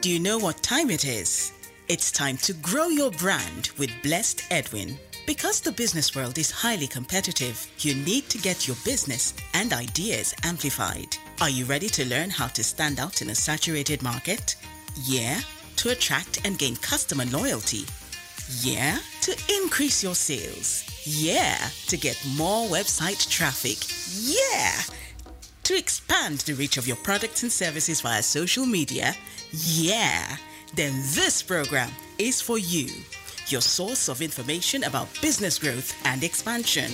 Do you know what time it is? It's time to grow your brand with Blessed Edwin. Because the business world is highly competitive, you need to get your business and ideas amplified. Are you ready to learn how to stand out in a saturated market? Yeah, to attract and gain customer loyalty. Yeah, to increase your sales. Yeah, to get more website traffic. Yeah, to expand the reach of your products and services via social media. Yeah, then this program is for you, your source of information about business growth and expansion.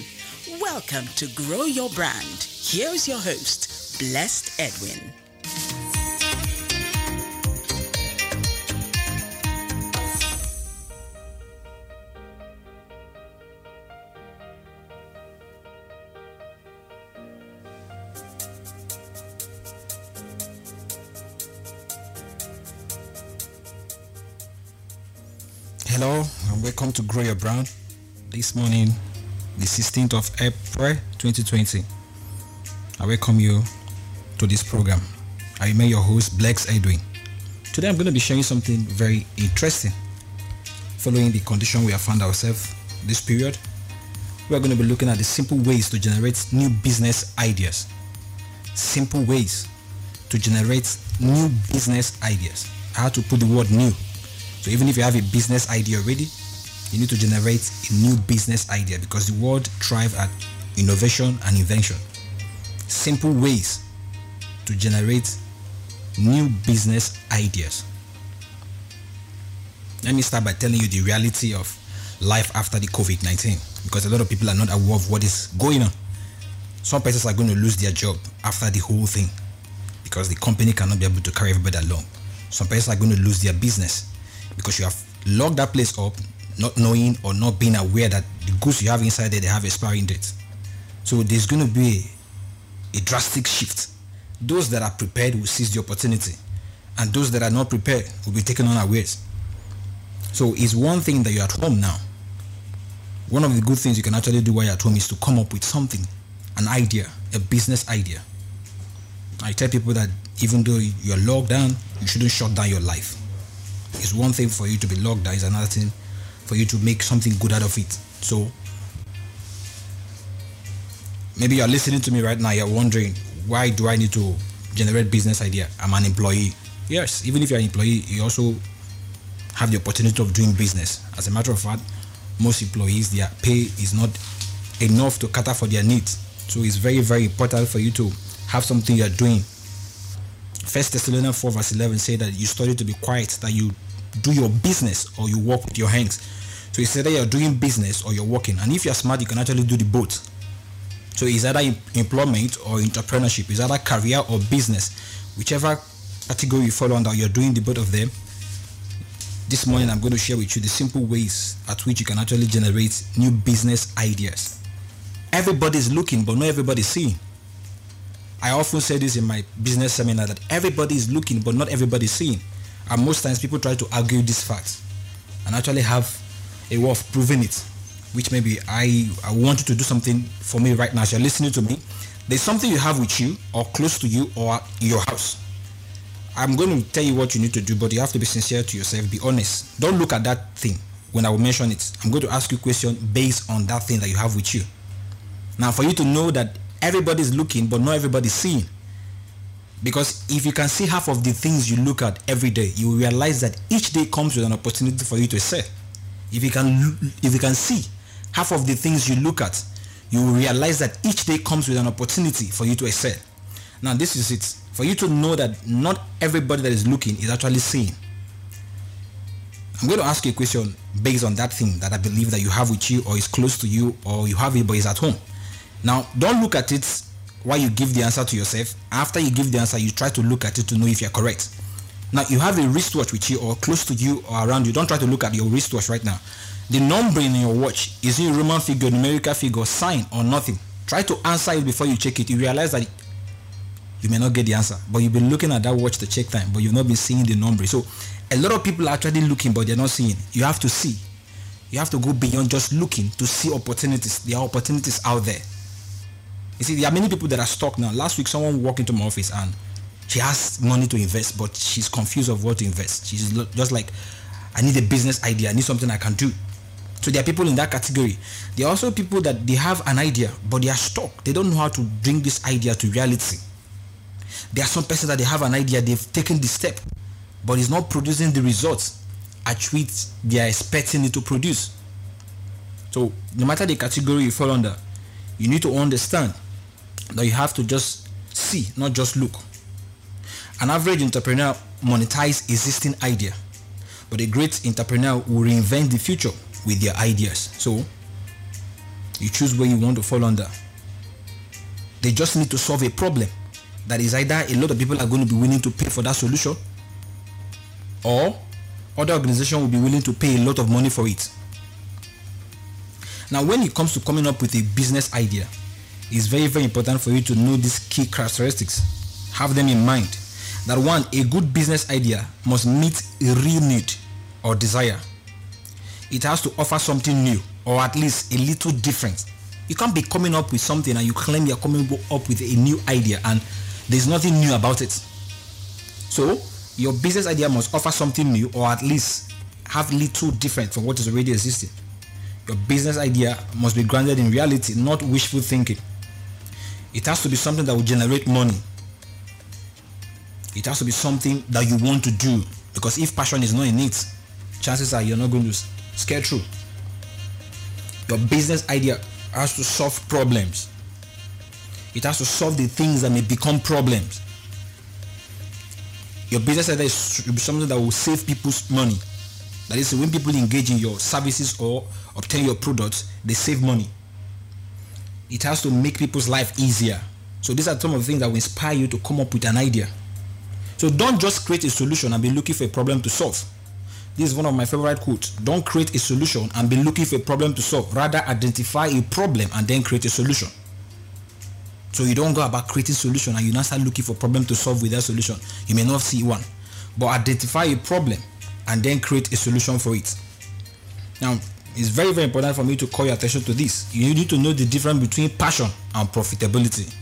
Welcome to Grow Your Brand. Here's your host, Blessed Edwin. Hello and welcome to Grow Your Brand. This morning, the 16th of April 2020, I welcome you to this program. I am your host, Blessed Edwin. Today I'm going to be sharing something very interesting. Following the condition we have found ourselves this period, we are going to be looking at the simple ways to generate new business ideas. Simple ways to generate new business ideas. How to put the word new so even if you have a business idea already, you need to generate a new business idea because the world thrives at innovation and invention. Simple ways to generate new business ideas. Let me start by telling you the reality of life after the COVID-19 because a lot of people are not aware of what is going on. Some persons are going to lose their job after the whole thing because the company cannot be able to carry everybody along. Some persons are going to lose their business because you have locked that place up not knowing or not being aware that the goods you have inside there they have expiring date so there's going to be a, a drastic shift. Those that are prepared will seize the opportunity and those that are not prepared will be taken unawares. So it's one thing that you're at home now. One of the good things you can actually do while you're at home is to come up with something an idea a business idea. I tell people that even though you're locked down you shouldn't shut down your life it's one thing for you to be locked down, it's another thing for you to make something good out of it. So maybe you're listening to me right now, you're wondering why do I need to generate business idea? I'm an employee. Yes, even if you're an employee, you also have the opportunity of doing business. As a matter of fact, most employees their pay is not enough to cater for their needs. So it's very, very important for you to have something you're doing. First Thessalonians 4 verse 11 say that you study to be quiet, that you do your business or you work with your hands. So said that you're doing business or you're working. And if you're smart, you can actually do the both. So it's either employment or entrepreneurship. It's either career or business. Whichever category you fall under, you're doing the both of them. This morning I'm going to share with you the simple ways at which you can actually generate new business ideas. Everybody's looking, but not everybody's seeing. I often say this in my business seminar that everybody is looking, but not everybody is seeing. And most times people try to argue this fact and actually have a way of proving it, which maybe I, I want you to do something for me right now as you're listening to me. There's something you have with you or close to you or your house. I'm going to tell you what you need to do, but you have to be sincere to yourself. Be honest. Don't look at that thing when I will mention it. I'm going to ask you a question based on that thing that you have with you. Now, for you to know that everybody's looking, but not everybody's seeing. Because if you can see half of the things you look at every day, you will realize that each day comes with an opportunity for you to excel. If you can, if you can see half of the things you look at, you will realize that each day comes with an opportunity for you to excel. Now, this is it. For you to know that not everybody that is looking is actually seeing. I'm going to ask you a question based on that thing that I believe that you have with you or is close to you or you have it but is at home. Now, don't look at it while you give the answer to yourself. After you give the answer, you try to look at it to know if you're correct. Now, you have a wristwatch with you or close to you or around you. Don't try to look at your wristwatch right now. The number in your watch, is it a Roman figure, numerical figure, sign or nothing? Try to answer it before you check it. You realize that you may not get the answer, but you've been looking at that watch to check time, but you've not been seeing the number. So a lot of people are actually looking, but they're not seeing. You have to see. You have to go beyond just looking to see opportunities. There are opportunities out there. You see, there are many people that are stuck now. Last week, someone walked into my office and she has money to invest, but she's confused of what to invest. She's just like, I need a business idea. I need something I can do. So there are people in that category. There are also people that they have an idea, but they are stuck. They don't know how to bring this idea to reality. There are some persons that they have an idea, they've taken the step, but it's not producing the results at which they are expecting it to produce. So no matter the category you fall under, you need to understand that you have to just see, not just look. An average entrepreneur monetize existing idea, but a great entrepreneur will reinvent the future with their ideas. So you choose where you want to fall under. They just need to solve a problem that is either a lot of people are going to be willing to pay for that solution or other organization will be willing to pay a lot of money for it. Now, when it comes to coming up with a business idea, it's very, very important for you to know these key characteristics. Have them in mind. That one, a good business idea must meet a real need or desire. It has to offer something new or at least a little different. You can't be coming up with something and you claim you're coming up with a new idea and there's nothing new about it. So, your business idea must offer something new or at least have little different from what is already existing. Your business idea must be grounded in reality, not wishful thinking. It has to be something that will generate money. It has to be something that you want to do because if passion is not in it, chances are you're not going to scare through. Your business idea has to solve problems. It has to solve the things that may become problems. Your business idea should be something that will save people's money. That is, when people engage in your services or obtain your products, they save money. It has to make people's life easier. So these are some of the things that will inspire you to come up with an idea. So don't just create a solution and be looking for a problem to solve. This is one of my favorite quotes. Don't create a solution and be looking for a problem to solve. Rather identify a problem and then create a solution. So you don't go about creating solution and you now start looking for problem to solve with that solution. You may not see one. But identify a problem and then create a solution for it. Now, it's very, very important for me to call your attention to this. You need to know the difference between passion and profitability.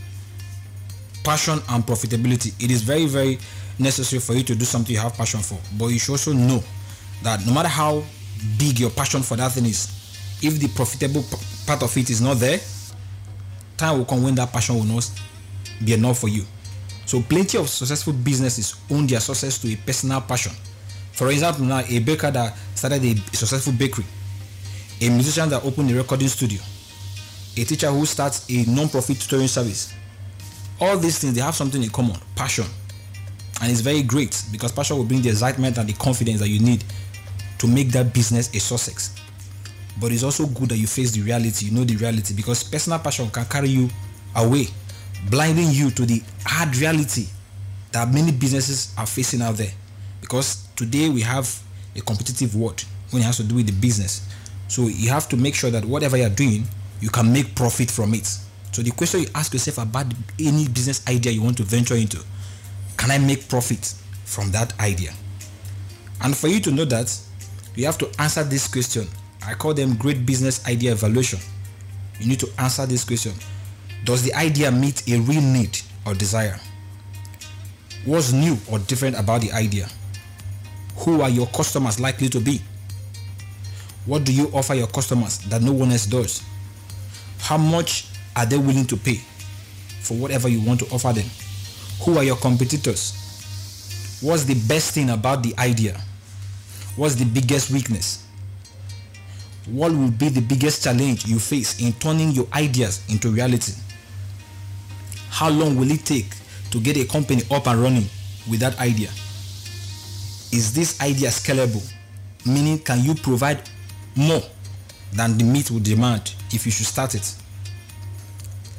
Passion and profitability. It is very, very necessary for you to do something you have passion for. But you should also know that no matter how big your passion for that thing is, if the profitable part of it is not there, time will come when that passion will not be enough for you. So plenty of successful businesses own their success to a personal passion for example, now a baker that started a successful bakery, a musician that opened a recording studio, a teacher who starts a non-profit tutoring service. All these things they have something in common: passion, and it's very great because passion will bring the excitement and the confidence that you need to make that business a success. But it's also good that you face the reality, you know the reality, because personal passion can carry you away, blinding you to the hard reality that many businesses are facing out there. Because today we have a competitive world when it has to do with the business. So you have to make sure that whatever you're doing, you can make profit from it. So the question you ask yourself about any business idea you want to venture into, can I make profit from that idea? And for you to know that, you have to answer this question. I call them great business idea evaluation. You need to answer this question. Does the idea meet a real need or desire? What's new or different about the idea? Who are your customers likely to be? What do you offer your customers that no one else does? How much are they willing to pay for whatever you want to offer them? Who are your competitors? What's the best thing about the idea? What's the biggest weakness? What will be the biggest challenge you face in turning your ideas into reality? How long will it take to get a company up and running with that idea? is this idea scalable? Meaning, can you provide more than the meat would demand if you should start it?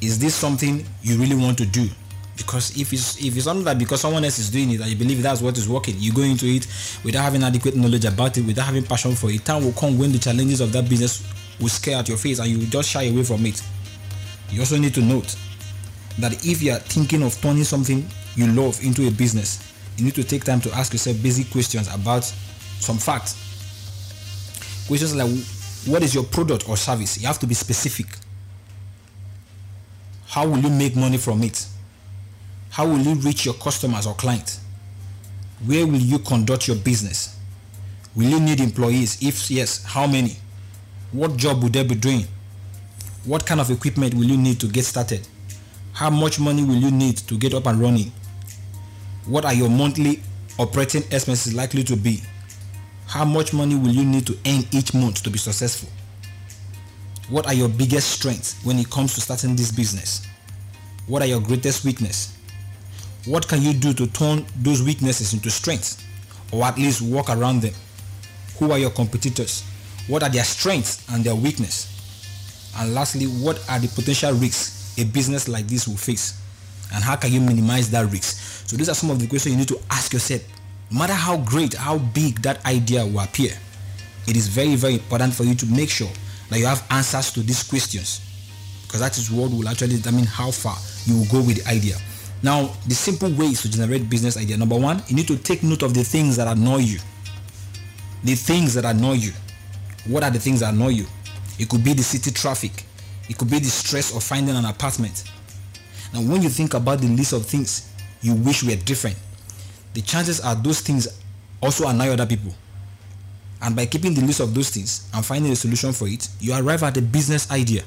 Is this something you really want to do? Because if it's if it's something that because someone else is doing it and you believe that's what is working, you go into it without having adequate knowledge about it, without having passion for it, time will come when the challenges of that business will scare at your face and you just shy away from it. You also need to note that if you are thinking of turning something you love into a business, you need to take time to ask yourself basic questions about some facts. Questions like what is your product or service? You have to be specific. How will you make money from it? How will you reach your customers or clients? Where will you conduct your business? Will you need employees? If yes, how many? What job would they be doing? What kind of equipment will you need to get started? How much money will you need to get up and running? What are your monthly operating expenses likely to be? How much money will you need to earn each month to be successful? What are your biggest strengths when it comes to starting this business? What are your greatest weaknesses? What can you do to turn those weaknesses into strengths or at least work around them? Who are your competitors? What are their strengths and their weakness? And lastly, what are the potential risks a business like this will face? And how can you minimize that risk? So these are some of the questions you need to ask yourself. No matter how great, how big that idea will appear, it is very, very important for you to make sure that you have answers to these questions because that is what will actually determine how far you will go with the idea. Now, the simple ways to generate business idea. Number one, you need to take note of the things that annoy you. The things that annoy you. What are the things that annoy you? It could be the city traffic. It could be the stress of finding an apartment. Now, when you think about the list of things you wish were different, the chances are those things also annoy other people. And by keeping the list of those things and finding a solution for it, you arrive at a business idea.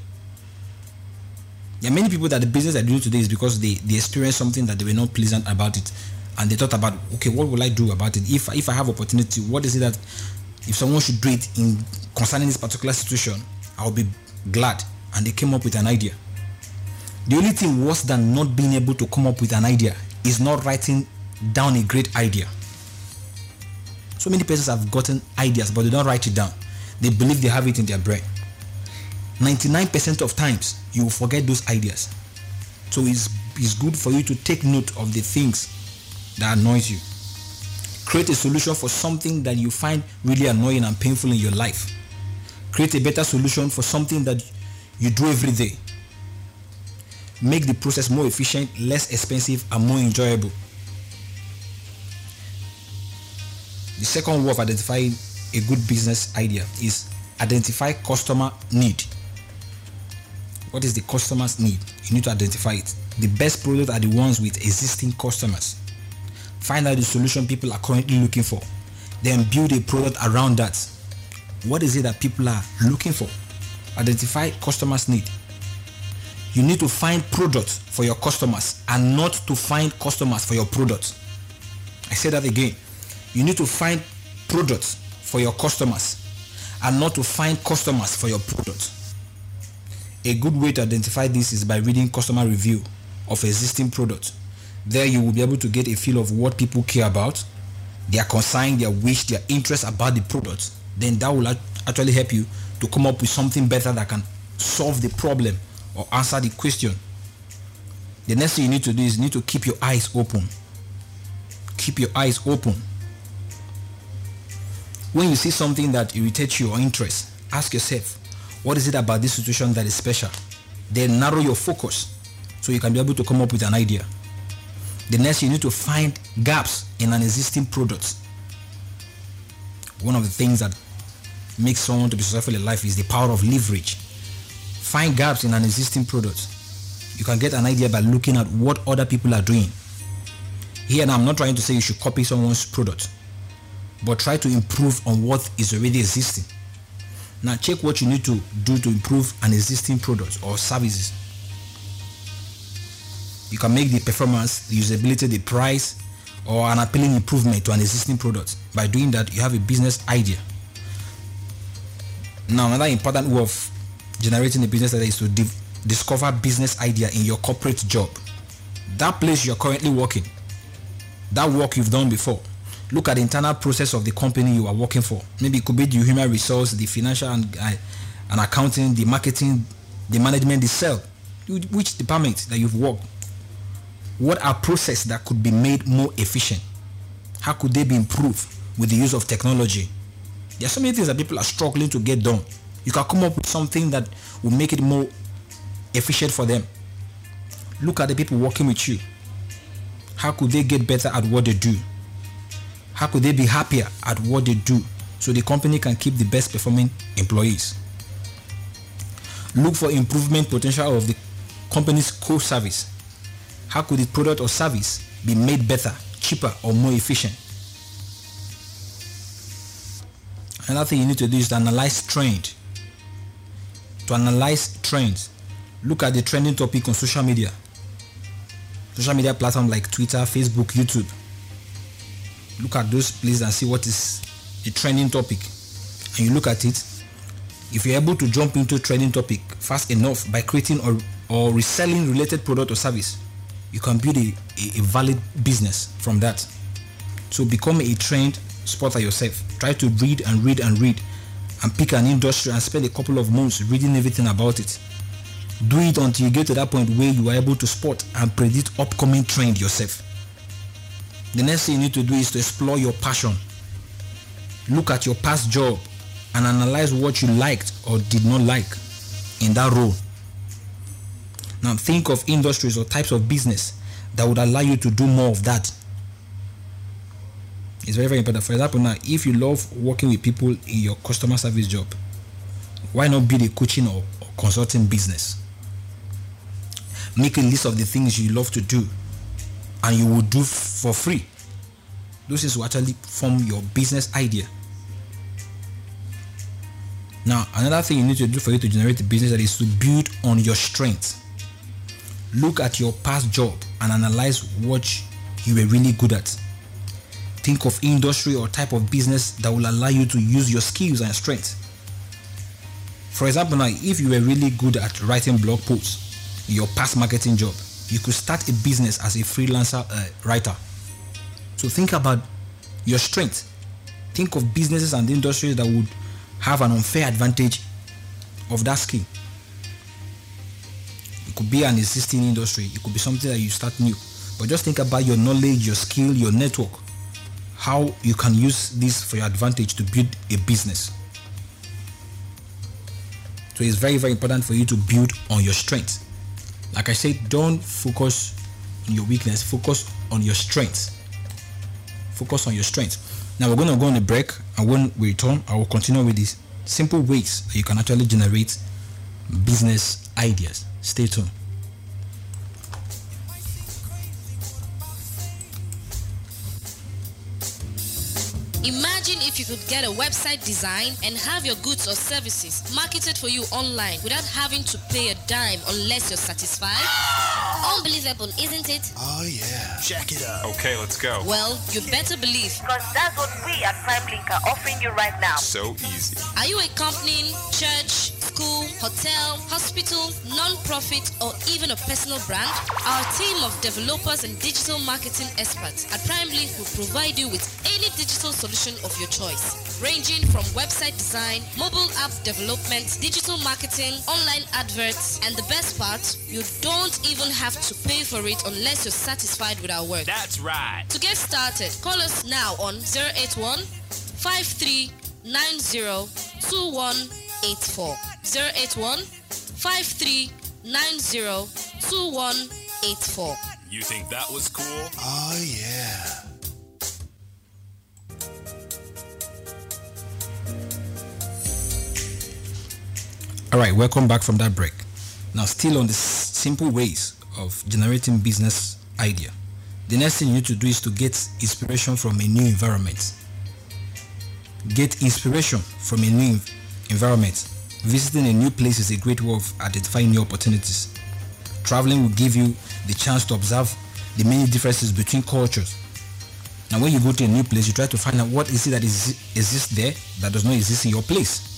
There are many people that the business are doing today is because they, they experienced something that they were not pleasant about it. And they thought about, okay, what will I do about it? If, if I have opportunity, what is it that if someone should do it in concerning this particular situation, I'll be glad. And they came up with an idea. The only thing worse than not being able to come up with an idea is not writing down a great idea. So many persons have gotten ideas, but they don't write it down. They believe they have it in their brain. 99% of times you will forget those ideas. So it's, it's good for you to take note of the things that annoys you. Create a solution for something that you find really annoying and painful in your life. Create a better solution for something that you do every day. Make the process more efficient, less expensive, and more enjoyable. Second way of identifying a good business idea is identify customer need. What is the customer's need? You need to identify it. The best products are the ones with existing customers. Find out the solution people are currently looking for. Then build a product around that. What is it that people are looking for? Identify customers' need. You need to find products for your customers and not to find customers for your products. I say that again. You need to find products for your customers and not to find customers for your product. A good way to identify this is by reading customer review of existing products. There you will be able to get a feel of what people care about, their concern, their wish, their interest about the product. Then that will actually help you to come up with something better that can solve the problem or answer the question. The next thing you need to do is you need to keep your eyes open. Keep your eyes open. When you see something that irritates you or interests, ask yourself, what is it about this situation that is special? Then narrow your focus so you can be able to come up with an idea. The next, you need to find gaps in an existing product. One of the things that makes someone to be successful in life is the power of leverage. Find gaps in an existing product. You can get an idea by looking at what other people are doing. Here I'm not trying to say you should copy someone's product, but try to improve on what is already existing. Now check what you need to do to improve an existing product or services. You can make the performance, the usability, the price, or an appealing improvement to an existing product. By doing that, you have a business idea. Now, another important way of generating a business idea is to di- discover business idea in your corporate job. That place you're currently working, that work you've done before, look at the internal process of the company you are working for. Maybe it could be the human resource, the financial and, uh, and accounting, the marketing, the management, the sale. Which department that you've worked? What are processes that could be made more efficient? How could they be improved with the use of technology? There are so many things that people are struggling to get done. You can come up with something that will make it more efficient for them. Look at the people working with you. How could they get better at what they do? How could they be happier at what they do so the company can keep the best performing employees? Look for improvement potential of the company's core service. How could the product or service be made better, cheaper, or more efficient? Another thing you need to do is to analyze trend. To analyze trends, look at the trending topic on social media. Social media platforms like Twitter, Facebook, YouTube. Look at those places and see what is the trending topic. And you look at it. If you're able to jump into trending topic fast enough by creating or, or reselling related product or service, you can build a, a, a valid business from that. So become a trained spotter yourself. Try to read and read and read and pick an industry and spend a couple of months reading everything about it. Do it until you get to that point where you are able to spot and predict upcoming trend yourself. The next thing you need to do is to explore your passion. Look at your past job and analyze what you liked or did not like in that role. Now think of industries or types of business that would allow you to do more of that it's very, very important. For example, now, if you love working with people in your customer service job, why not build a coaching or, or consulting business? Make a list of the things you love to do and you will do for free. Those things will actually form your business idea. Now, another thing you need to do for you to generate a business that is to build on your strengths. Look at your past job and analyze what you were really good at think of industry or type of business that will allow you to use your skills and strengths. For example, now if you were really good at writing blog posts, your past marketing job, you could start a business as a freelancer uh, writer. So think about your strength. Think of businesses and industries that would have an unfair advantage of that skill. It could be an existing industry. It could be something that you start new. But just think about your knowledge, your skill, your network how you can use this for your advantage to build a business. So it's very, very important for you to build on your strengths. Like I said, don't focus on your weakness, focus on your strengths. Focus on your strengths. Now we're going to go on a break, and when we return, I will continue with these simple ways that you can actually generate business ideas. Stay tuned. Imagine if you could get a website design and have your goods or services marketed for you online without having to pay a dime unless you're satisfied. Unbelievable, isn't it? Oh yeah. Check it out. Okay, let's go. Well, you better believe. Because that's what we at PrimeLink are offering you right now. So easy. Are you a company, church, school, hotel, hospital, non-profit, or even a personal brand? Our team of developers and digital marketing experts at PrimeLink will provide you with any digital solution of your choice, ranging from website design, mobile app development, digital marketing, online adverts, and the best part, you don't even have to pay for it unless you're satisfied with our work. That's right. To get started, call us now on 081 2390 081 2390 You think that was cool? Oh yeah. All right, welcome back from that break. Now, still on the simple ways of generating business idea. The next thing you need to do is to get inspiration from a new environment. Get inspiration from a new environment. Visiting a new place is a great way of identifying new opportunities. Traveling will give you the chance to observe the many differences between cultures. Now, when you go to a new place, you try to find out what is it that is, exists there that does not exist in your place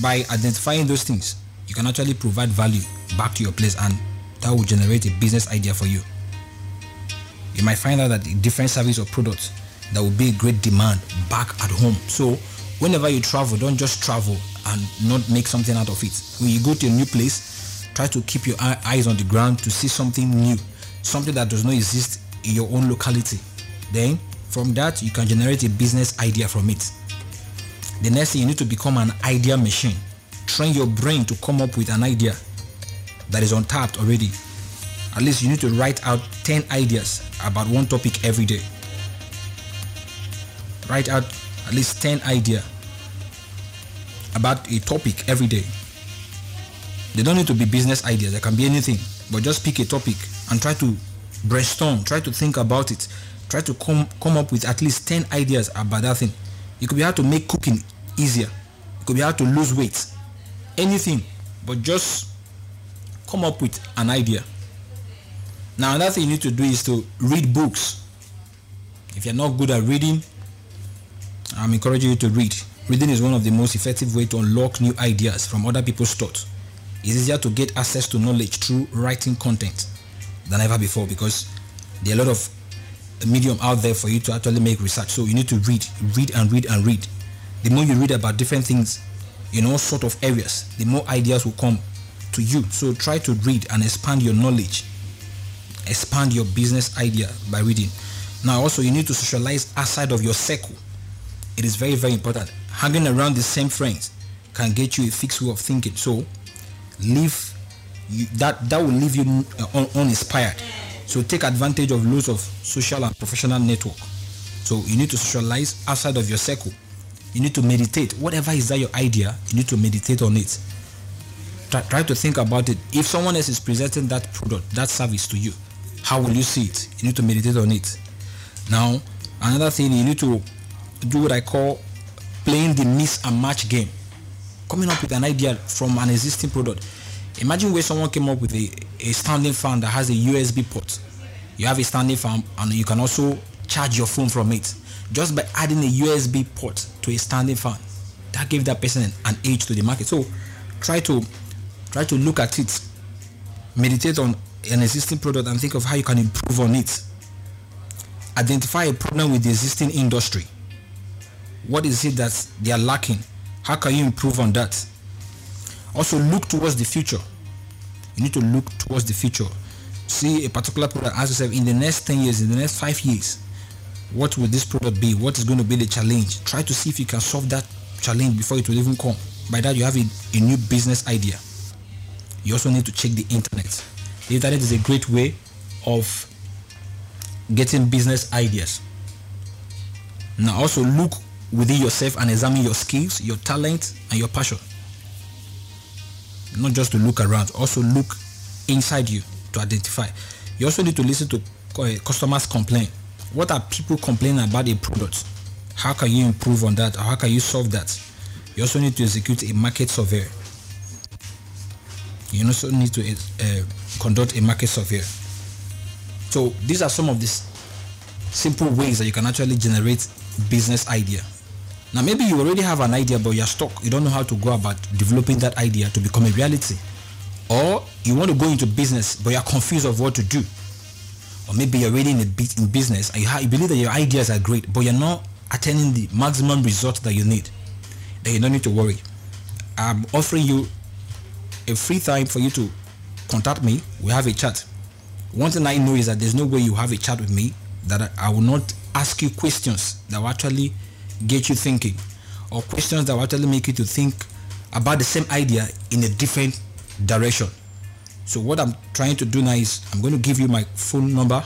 by identifying those things, you can actually provide value back to your place and that will generate a business idea for you. You might find out that a different service or product that will be a great demand back at home. So whenever you travel, don't just travel and not make something out of it. When you go to a new place, try to keep your eyes on the ground to see something new, something that does not exist in your own locality. Then from that, you can generate a business idea from it. The next thing you need to become an idea machine. Train your brain to come up with an idea that is untapped already. At least you need to write out 10 ideas about one topic every day. Write out at least 10 ideas about a topic every day. They don't need to be business ideas, they can be anything, but just pick a topic and try to brainstorm, try to think about it, try to come come up with at least 10 ideas about that thing. It could be how to make cooking easier. It could be how to lose weight. Anything, but just come up with an idea. Now another thing you need to do is to read books. If you're not good at reading, I'm encouraging you to read. Reading is one of the most effective way to unlock new ideas from other people's thoughts. It's easier to get access to knowledge through writing content than ever before because there are a lot of medium out there for you to actually make research. So you need to read, read and read and read. The more you read about different things in all sort of areas, the more ideas will come to you. So try to read and expand your knowledge. Expand your business idea by reading. Now also you need to socialize outside of your circle. It is very, very important. Hanging around the same friends can get you a fixed way of thinking. So leave you, that that will leave you uh, un, uninspired. So take advantage of loads of social and professional network. So you need to socialize outside of your circle. You need to meditate. Whatever is that your idea, you need to meditate on it. Try, try to think about it. If someone else is presenting that product, that service to you, how will you see it? You need to meditate on it. Now, another thing you need to do what I call playing the miss and match game. Coming up with an idea from an existing product. Imagine where someone came up with a, a standing fan that has a USB port. You have a standing fan and you can also charge your phone from it. Just by adding a USB port to a standing fan. That gave that person an edge to the market. So try to try to look at it. Meditate on an existing product and think of how you can improve on it. Identify a problem with the existing industry. What is it that they are lacking? How can you improve on that? Also look towards the future. You need to look towards the future. See a particular product, ask yourself in the next 10 years, in the next 5 years, what will this product be? What is going to be the challenge? Try to see if you can solve that challenge before it will even come. By that you have a, a new business idea. You also need to check the internet. The internet is a great way of getting business ideas. Now also look within yourself and examine your skills, your talent, and your passion. Not just to look around, also look inside you to identify. You also need to listen to uh, customers complain. What are people complaining about a product? How can you improve on that or how can you solve that? You also need to execute a market survey. You also need to uh, conduct a market survey. So these are some of these simple ways that you can actually generate business idea. Now maybe you already have an idea but you're stuck. You don't know how to go about developing that idea to become a reality. Or you want to go into business but you're confused of what to do. Or maybe you're already in a bit in business and you, you believe that your ideas are great but you're not attaining the maximum result that you need. Then you don't need to worry. I'm offering you a free time for you to contact me. We have a chat. One thing I know is that there's no way you have a chat with me that I will not ask you questions that will actually get you thinking or questions that will actually make you to think about the same idea in a different direction. So what I'm trying to do now is I'm going to give you my phone number.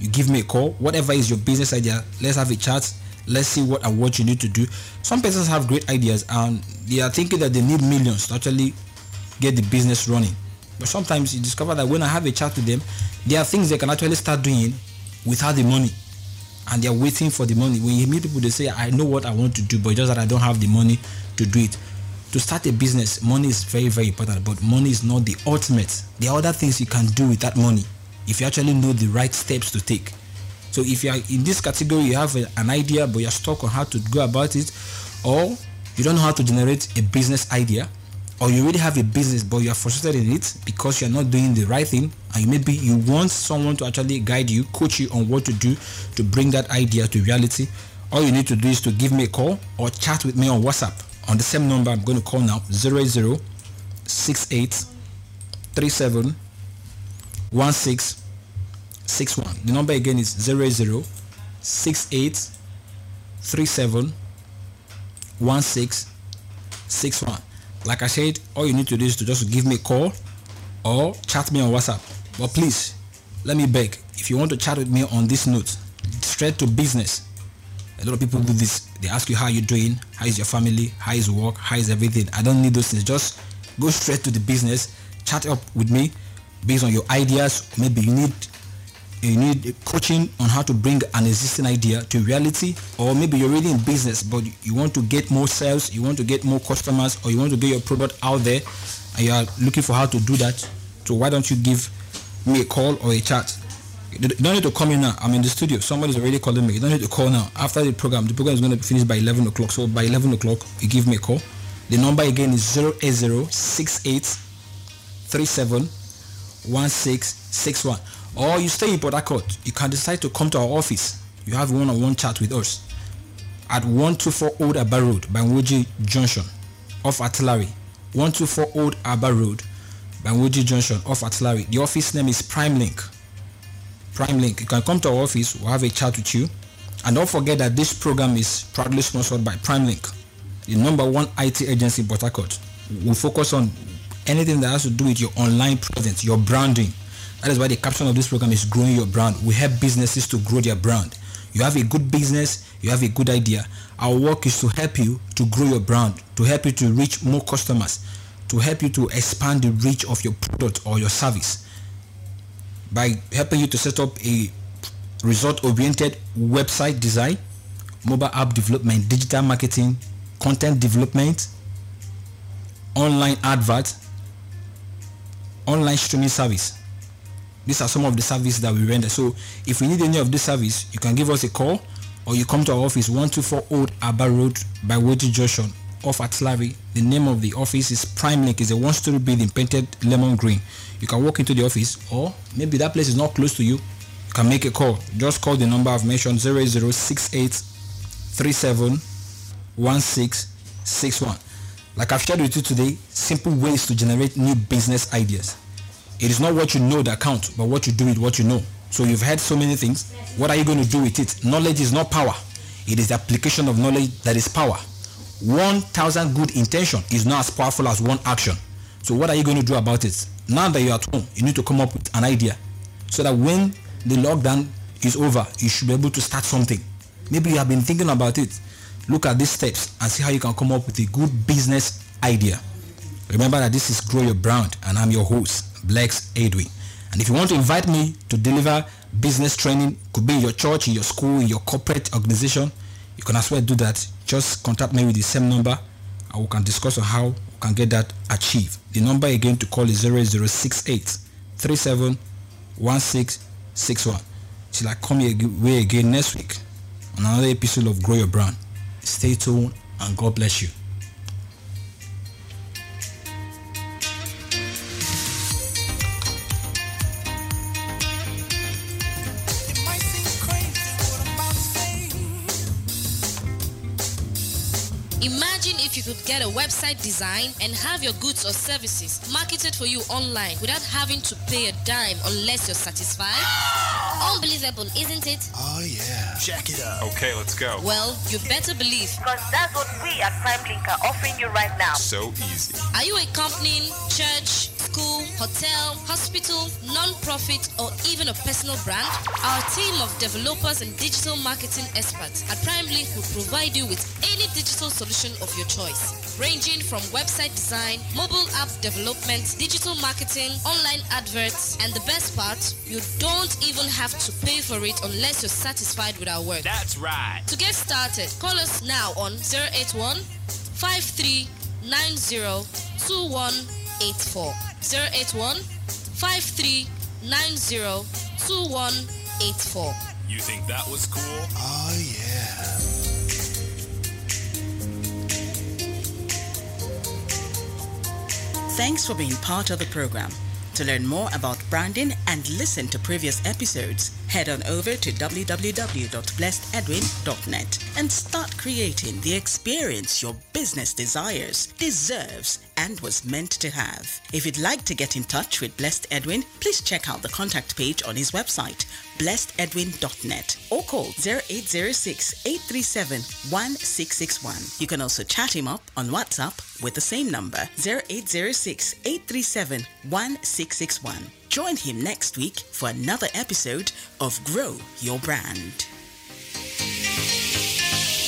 You give me a call. Whatever is your business idea, let's have a chat. Let's see what and what you need to do. Some persons have great ideas and they are thinking that they need millions to actually get the business running. But sometimes you discover that when I have a chat with them, there are things they can actually start doing without the money. And they're waiting for the money. When you meet people, they say, I know what I want to do, but just that I don't have the money to do it. To start a business, money is very, very important, but money is not the ultimate. There are other things you can do with that money if you actually know the right steps to take. So if you are in this category, you have a, an idea, but you're stuck on how to go about it, or you don't know how to generate a business idea, or you already have a business but you are frustrated in it because you're not doing the right thing and maybe you want someone to actually guide you coach you on what to do to bring that idea to reality all you need to do is to give me a call or chat with me on whatsapp on the same number i'm going to call now 00 68 37 16 61 the number again is 00 68 37 16 61 like I said, all you need to do is to just give me a call or chat me on WhatsApp. But please, let me beg, if you want to chat with me on this note, straight to business. A lot of people do this. They ask you how you're doing, how is your family, how is work, how is everything. I don't need those things. Just go straight to the business, chat up with me based on your ideas. Maybe you need you need coaching on how to bring an existing idea to reality or maybe you're already in business but you want to get more sales you want to get more customers or you want to get your product out there and you are looking for how to do that so why don't you give me a call or a chat? You don't need to come in now. I'm in the studio. Somebody's already calling me. You don't need to call now. After the program the program is going to be finished by 11 o'clock. So by 11 o'clock you give me a call. The number again is 080 37 1661 or you stay in Port Harcourt, you can decide to come to our office. You have one-on-one chat with us at 124 Old Abba Road, Banwoji Junction, off Artillery. 124 Old Abba Road, Banwoji Junction, off Artillery. The office name is Prime Link. Prime Link. You can come to our office. We'll have a chat with you. And don't forget that this program is proudly sponsored by Prime Link, the number one IT agency in Port Harcourt. We focus on anything that has to do with your online presence, your branding. That is why the caption of this program is growing your brand. We help businesses to grow their brand. You have a good business, you have a good idea. Our work is to help you to grow your brand, to help you to reach more customers, to help you to expand the reach of your product or your service by helping you to set up a result-oriented website design, mobile app development, digital marketing, content development, online advert, online streaming service. These are some of the services that we render. So if you need any of this service, you can give us a call or you come to our office 124 Old Aba Road by Woji Junction off at. The name of the office is Prime Link. It's a one-story building painted lemon green. You can walk into the office or maybe that place is not close to you. You can make a call. Just call the number I've mentioned 0068 37 1661. Like I've shared with you today, simple ways to generate new business ideas. It is not what you know that counts, but what you do with what you know. So you've heard so many things. What are you going to do with it? Knowledge is not power. It is the application of knowledge that is power. 1,000 good intention is not as powerful as one action. So what are you going to do about it? Now that you're at home, you need to come up with an idea so that when the lockdown is over, you should be able to start something. Maybe you have been thinking about it. Look at these steps and see how you can come up with a good business idea. Remember that this is Grow Your Brand and I'm your host, Blessed Edwin. And if you want to invite me to deliver business training, could be in your church, in your school, in your corporate organization, you can as well do that. Just contact me with the same number and we can discuss on how we can get that achieved. The number again to call is 0068 37 1661. Till I come your way again next week on another episode of Grow Your Brand. Stay tuned and God bless you. Imagine if you could get a website design and have your goods or services marketed for you online without having to pay a dime unless you're satisfied. Unbelievable, isn't it? Oh yeah. Check it out. Okay, let's go. Well, you better believe. Because that's what we at Prime Link are offering you right now. So easy. Are you a company, church, school, hotel, hospital, non-profit, or even a personal brand? Our team of developers and digital marketing experts at Prime Link will provide you with any digital solution of your choice, ranging from website design, mobile app development, digital marketing, online adverts, and the best part, you don't even have to pay for it unless you're satisfied with our work. That's right. To get started, call us now on 081 5390 2184. 081 5390 2184. You think that was cool? Oh yeah. Thanks for being part of the program. To learn more about branding and listen to previous episodes, head on over to www.blessededwin.net and start creating the experience your business desires, deserves, and was meant to have. If you'd like to get in touch with Blessed Edwin, please check out the contact page on his website, blessededwin.net, or call 0806 837 1661. You can also chat him up on WhatsApp with the same number, 0806 837 1661. Join him next week for another episode of Grow Your Brand.